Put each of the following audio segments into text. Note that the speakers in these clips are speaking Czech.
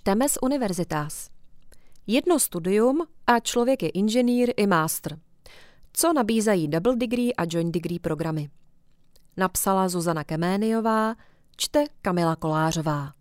Čteme z univerzitas. Jedno studium a člověk je inženýr i master. Co nabízejí double degree a joint degree programy? Napsala Zuzana Keméniová, čte Kamila Kolářová.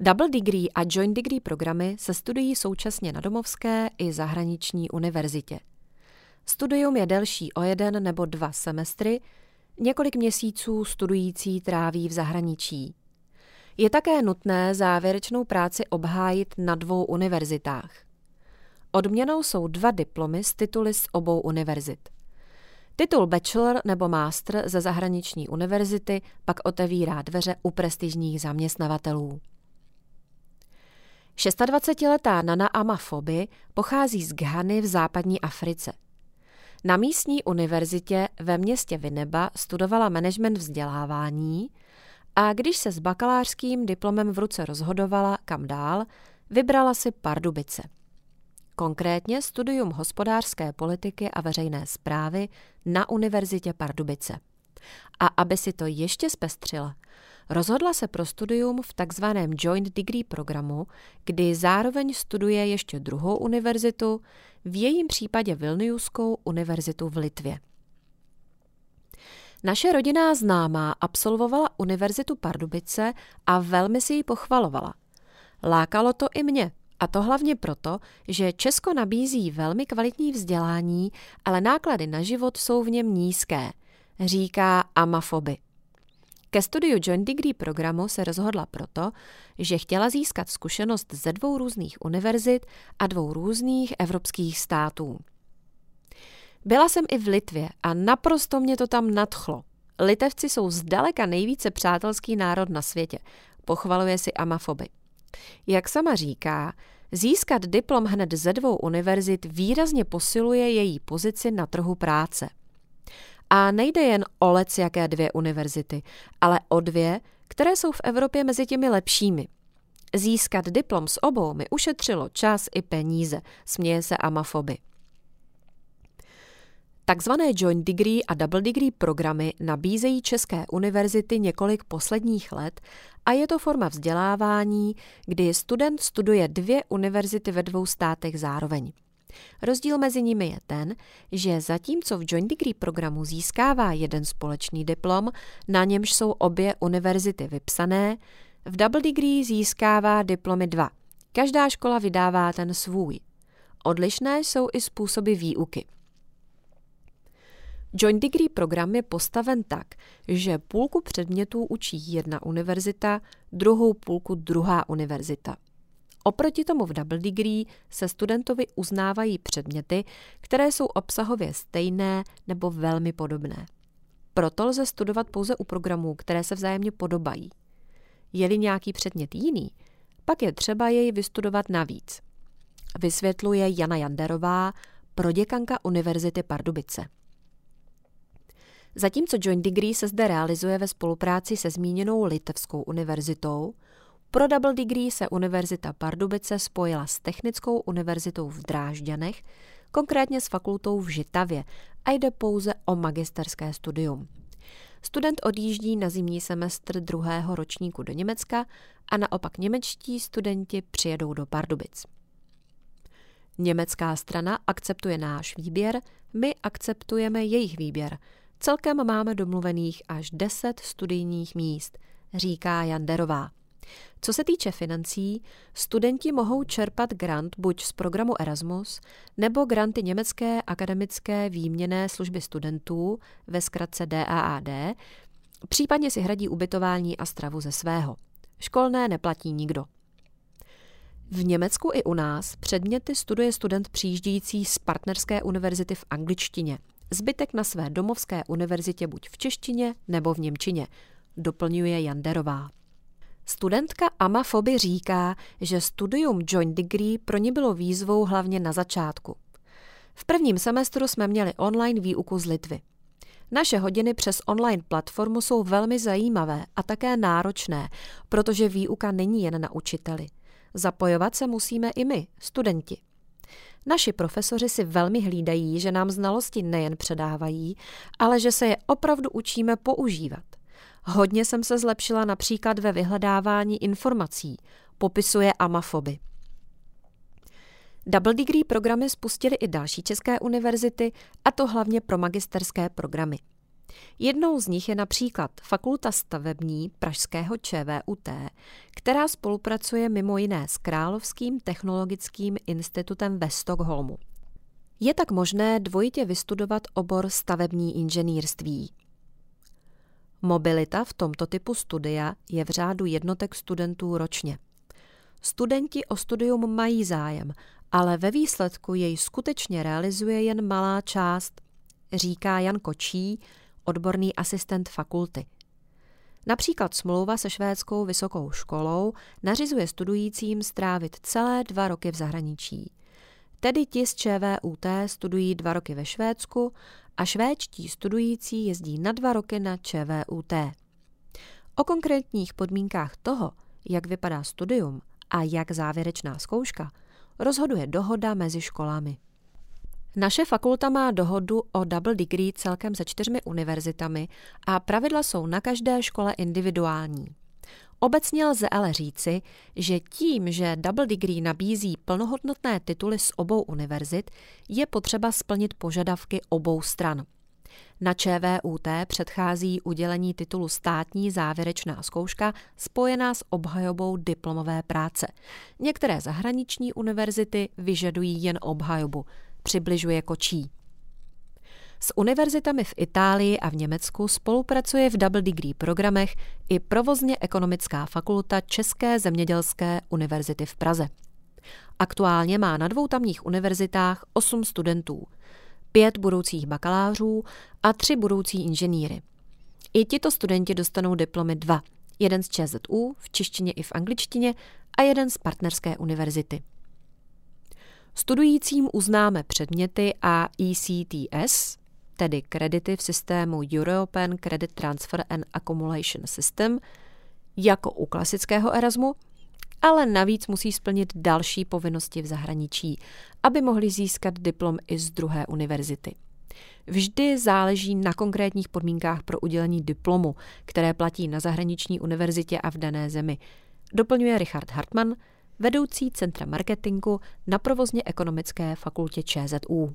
Double degree a joint degree programy se studují současně na domovské i zahraniční univerzitě. Studium je delší o jeden nebo dva semestry, několik měsíců studující tráví v zahraničí. Je také nutné závěrečnou práci obhájit na dvou univerzitách. Odměnou jsou dva diplomy z tituly z obou univerzit. Titul bachelor nebo master ze zahraniční univerzity pak otevírá dveře u prestižních zaměstnavatelů. 26-letá Nana Amafoby pochází z Ghany v západní Africe. Na místní univerzitě ve městě Vineba studovala management vzdělávání a když se s bakalářským diplomem v ruce rozhodovala, kam dál, vybrala si Pardubice. Konkrétně studium hospodářské politiky a veřejné zprávy na Univerzitě Pardubice. A aby si to ještě zpestřila, rozhodla se pro studium v takzvaném Joint Degree programu, kdy zároveň studuje ještě druhou univerzitu, v jejím případě Vilniuskou univerzitu v Litvě. Naše rodinná známá absolvovala Univerzitu Pardubice a velmi si ji pochvalovala. Lákalo to i mě, a to hlavně proto, že Česko nabízí velmi kvalitní vzdělání, ale náklady na život jsou v něm nízké, říká Amafoby. Ke studiu Joint Degree programu se rozhodla proto, že chtěla získat zkušenost ze dvou různých univerzit a dvou různých evropských států. Byla jsem i v Litvě a naprosto mě to tam nadchlo. Litevci jsou zdaleka nejvíce přátelský národ na světě, pochvaluje si Amafoby. Jak sama říká, získat diplom hned ze dvou univerzit výrazně posiluje její pozici na trhu práce. A nejde jen o lec jaké dvě univerzity, ale o dvě, které jsou v Evropě mezi těmi lepšími. Získat diplom s obou mi ušetřilo čas i peníze, směje se Amafoby. Takzvané joint degree a double degree programy nabízejí české univerzity několik posledních let a je to forma vzdělávání, kdy student studuje dvě univerzity ve dvou státech zároveň. Rozdíl mezi nimi je ten, že zatímco v joint degree programu získává jeden společný diplom, na němž jsou obě univerzity vypsané, v double degree získává diplomy dva. Každá škola vydává ten svůj. Odlišné jsou i způsoby výuky. Joint degree program je postaven tak, že půlku předmětů učí jedna univerzita, druhou půlku druhá univerzita. Oproti tomu v double degree se studentovi uznávají předměty, které jsou obsahově stejné nebo velmi podobné. Proto lze studovat pouze u programů, které se vzájemně podobají. Je-li nějaký předmět jiný, pak je třeba jej vystudovat navíc. Vysvětluje Jana Janderová, proděkanka Univerzity Pardubice. Zatímco Joint Degree se zde realizuje ve spolupráci se zmíněnou Litevskou univerzitou, pro Double Degree se Univerzita Pardubice spojila s Technickou univerzitou v Drážďanech, konkrétně s fakultou v Žitavě a jde pouze o magisterské studium. Student odjíždí na zimní semestr druhého ročníku do Německa a naopak němečtí studenti přijedou do Pardubic. Německá strana akceptuje náš výběr, my akceptujeme jejich výběr – Celkem máme domluvených až 10 studijních míst, říká Janderová. Co se týče financí, studenti mohou čerpat grant buď z programu Erasmus nebo granty Německé akademické výměné služby studentů, ve zkratce DAAD, případně si hradí ubytování a stravu ze svého. Školné neplatí nikdo. V Německu i u nás předměty studuje student přijíždějící z partnerské univerzity v angličtině – zbytek na své domovské univerzitě buď v češtině nebo v němčině, doplňuje Janderová. Studentka Amafoby říká, že studium joint degree pro ní bylo výzvou hlavně na začátku. V prvním semestru jsme měli online výuku z Litvy. Naše hodiny přes online platformu jsou velmi zajímavé a také náročné, protože výuka není jen na učiteli. Zapojovat se musíme i my, studenti. Naši profesoři si velmi hlídají, že nám znalosti nejen předávají, ale že se je opravdu učíme používat. Hodně jsem se zlepšila například ve vyhledávání informací. popisuje Amafoby. Double degree programy spustily i další české univerzity, a to hlavně pro magisterské programy. Jednou z nich je například Fakulta stavební Pražského ČVUT, která spolupracuje mimo jiné s Královským technologickým institutem ve Stockholmu. Je tak možné dvojitě vystudovat obor stavební inženýrství. Mobilita v tomto typu studia je v řádu jednotek studentů ročně. Studenti o studium mají zájem, ale ve výsledku jej skutečně realizuje jen malá část, říká Jan Kočí, odborný asistent fakulty. Například smlouva se švédskou vysokou školou nařizuje studujícím strávit celé dva roky v zahraničí. Tedy ti z ČVUT studují dva roky ve Švédsku a švédští studující jezdí na dva roky na ČVUT. O konkrétních podmínkách toho, jak vypadá studium a jak závěrečná zkouška, rozhoduje dohoda mezi školami. Naše fakulta má dohodu o double degree celkem se čtyřmi univerzitami a pravidla jsou na každé škole individuální. Obecně lze ale říci, že tím, že double degree nabízí plnohodnotné tituly z obou univerzit, je potřeba splnit požadavky obou stran. Na ČVUT předchází udělení titulu státní závěrečná zkouška spojená s obhajobou diplomové práce. Některé zahraniční univerzity vyžadují jen obhajobu, přibližuje Kočí. S univerzitami v Itálii a v Německu spolupracuje v double degree programech i provozně ekonomická fakulta České zemědělské univerzity v Praze. Aktuálně má na dvou tamních univerzitách 8 studentů, pět budoucích bakalářů a tři budoucí inženýry. I tito studenti dostanou diplomy dva, jeden z ČZU v češtině i v angličtině a jeden z partnerské univerzity. Studujícím uznáme předměty a ECTS, tedy kredity v systému European Credit Transfer and Accumulation System, jako u klasického Erasmu, ale navíc musí splnit další povinnosti v zahraničí, aby mohli získat diplom i z druhé univerzity. Vždy záleží na konkrétních podmínkách pro udělení diplomu, které platí na zahraniční univerzitě a v dané zemi. Doplňuje Richard Hartmann, vedoucí Centra marketingu na provozně ekonomické fakultě ČZU.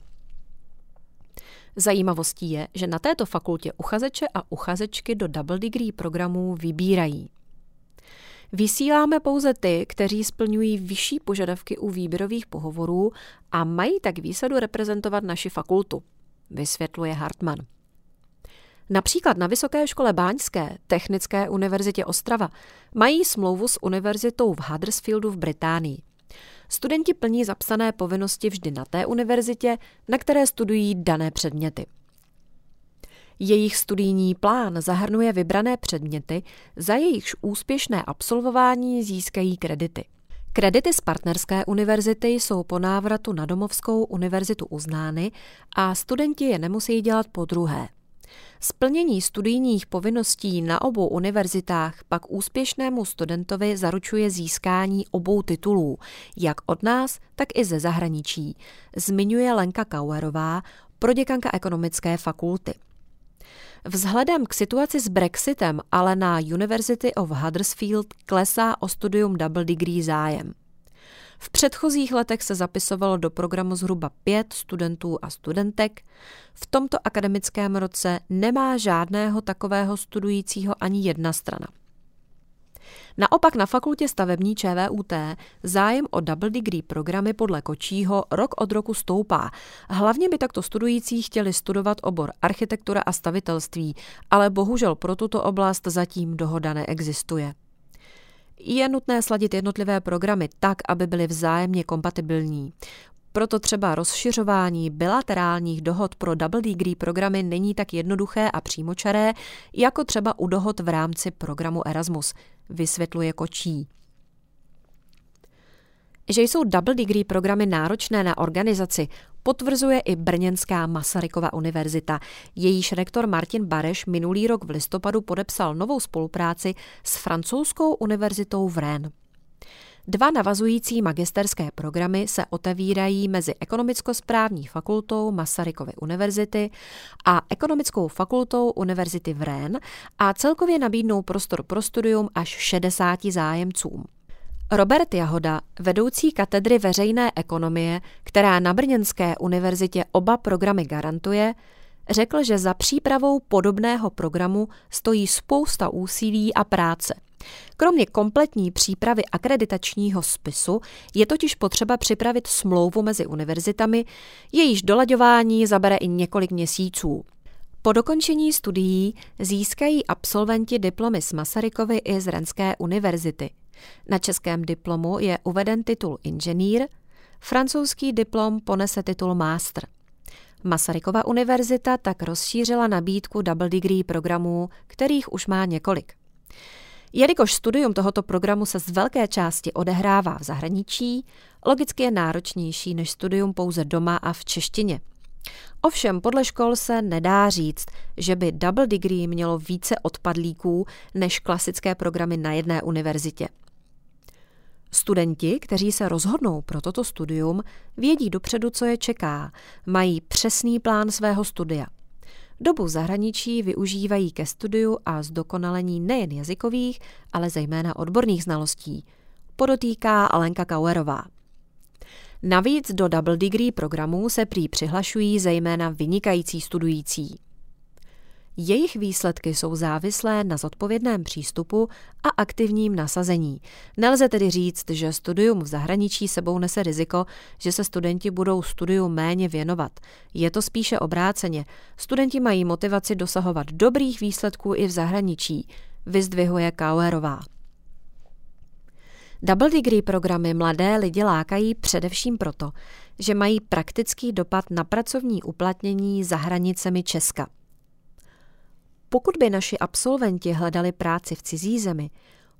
Zajímavostí je, že na této fakultě uchazeče a uchazečky do double degree programů vybírají. Vysíláme pouze ty, kteří splňují vyšší požadavky u výběrových pohovorů a mají tak výsadu reprezentovat naši fakultu, vysvětluje Hartmann. Například na Vysoké škole Báňské, Technické univerzitě Ostrava, mají smlouvu s univerzitou v Huddersfieldu v Británii. Studenti plní zapsané povinnosti vždy na té univerzitě, na které studují dané předměty. Jejich studijní plán zahrnuje vybrané předměty, za jejichž úspěšné absolvování získají kredity. Kredity z partnerské univerzity jsou po návratu na domovskou univerzitu uznány a studenti je nemusí dělat po druhé. Splnění studijních povinností na obou univerzitách pak úspěšnému studentovi zaručuje získání obou titulů, jak od nás, tak i ze zahraničí, zmiňuje Lenka Kauerová, proděkanka ekonomické fakulty. Vzhledem k situaci s Brexitem ale na University of Huddersfield klesá o studium double degree zájem. V předchozích letech se zapisovalo do programu zhruba pět studentů a studentek. V tomto akademickém roce nemá žádného takového studujícího ani jedna strana. Naopak na fakultě stavební ČVUT zájem o double degree programy podle Kočího rok od roku stoupá. Hlavně by takto studující chtěli studovat obor architektura a stavitelství, ale bohužel pro tuto oblast zatím dohoda neexistuje. Je nutné sladit jednotlivé programy tak, aby byly vzájemně kompatibilní. Proto třeba rozšiřování bilaterálních dohod pro double degree programy není tak jednoduché a přímočaré, jako třeba u dohod v rámci programu Erasmus, vysvětluje Kočí. Že jsou double degree programy náročné na organizaci, potvrzuje i Brněnská Masarykova univerzita. Jejíž rektor Martin Bareš minulý rok v listopadu podepsal novou spolupráci s francouzskou univerzitou v Rennes. Dva navazující magisterské programy se otevírají mezi ekonomicko-správní fakultou Masarykovy univerzity a ekonomickou fakultou Univerzity v Rennes a celkově nabídnou prostor pro studium až 60 zájemcům. Robert Jahoda, vedoucí katedry veřejné ekonomie, která na Brněnské univerzitě oba programy garantuje, řekl, že za přípravou podobného programu stojí spousta úsilí a práce. Kromě kompletní přípravy akreditačního spisu je totiž potřeba připravit smlouvu mezi univerzitami, jejíž dolaďování zabere i několik měsíců. Po dokončení studií získají absolventi diplomy z Masarykovy i z Renské univerzity. Na českém diplomu je uveden titul inženýr, francouzský diplom ponese titul master. Masarykova univerzita tak rozšířila nabídku double degree programů, kterých už má několik. Jelikož studium tohoto programu se z velké části odehrává v zahraničí, logicky je náročnější než studium pouze doma a v češtině. Ovšem podle škol se nedá říct, že by double degree mělo více odpadlíků než klasické programy na jedné univerzitě. Studenti, kteří se rozhodnou pro toto studium, vědí dopředu, co je čeká, mají přesný plán svého studia. Dobu zahraničí využívají ke studiu a zdokonalení nejen jazykových, ale zejména odborných znalostí, podotýká Alenka Kauerová. Navíc do double degree programů se prý přihlašují zejména vynikající studující. Jejich výsledky jsou závislé na zodpovědném přístupu a aktivním nasazení. Nelze tedy říct, že studium v zahraničí sebou nese riziko, že se studenti budou studiu méně věnovat. Je to spíše obráceně. Studenti mají motivaci dosahovat dobrých výsledků i v zahraničí, vyzdvihuje Kauerová. Double degree programy mladé lidi lákají především proto, že mají praktický dopad na pracovní uplatnění za hranicemi Česka. Pokud by naši absolventi hledali práci v cizí zemi,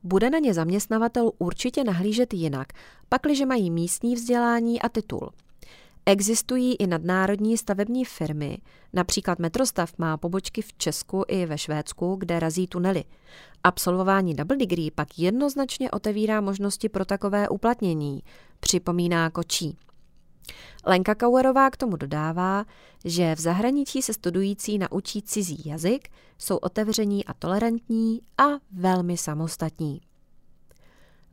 bude na ně zaměstnavatel určitě nahlížet jinak, pakliže mají místní vzdělání a titul. Existují i nadnárodní stavební firmy, například Metrostav má pobočky v Česku i ve Švédsku, kde razí tunely. Absolvování double degree pak jednoznačně otevírá možnosti pro takové uplatnění, připomíná Kočí. Lenka Kauerová k tomu dodává, že v zahraničí se studující naučí cizí jazyk, jsou otevření a tolerantní a velmi samostatní.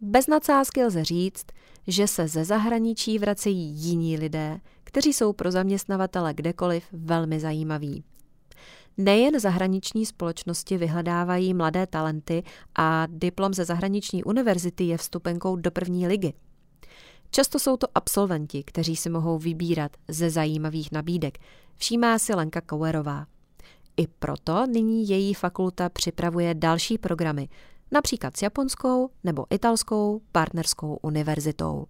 Bez nadsázky lze říct, že se ze zahraničí vracejí jiní lidé, kteří jsou pro zaměstnavatele kdekoliv velmi zajímaví. Nejen zahraniční společnosti vyhledávají mladé talenty a diplom ze zahraniční univerzity je vstupenkou do první ligy – Často jsou to absolventi, kteří si mohou vybírat ze zajímavých nabídek, všímá si Lenka Kauerová. I proto nyní její fakulta připravuje další programy, například s japonskou nebo italskou partnerskou univerzitou.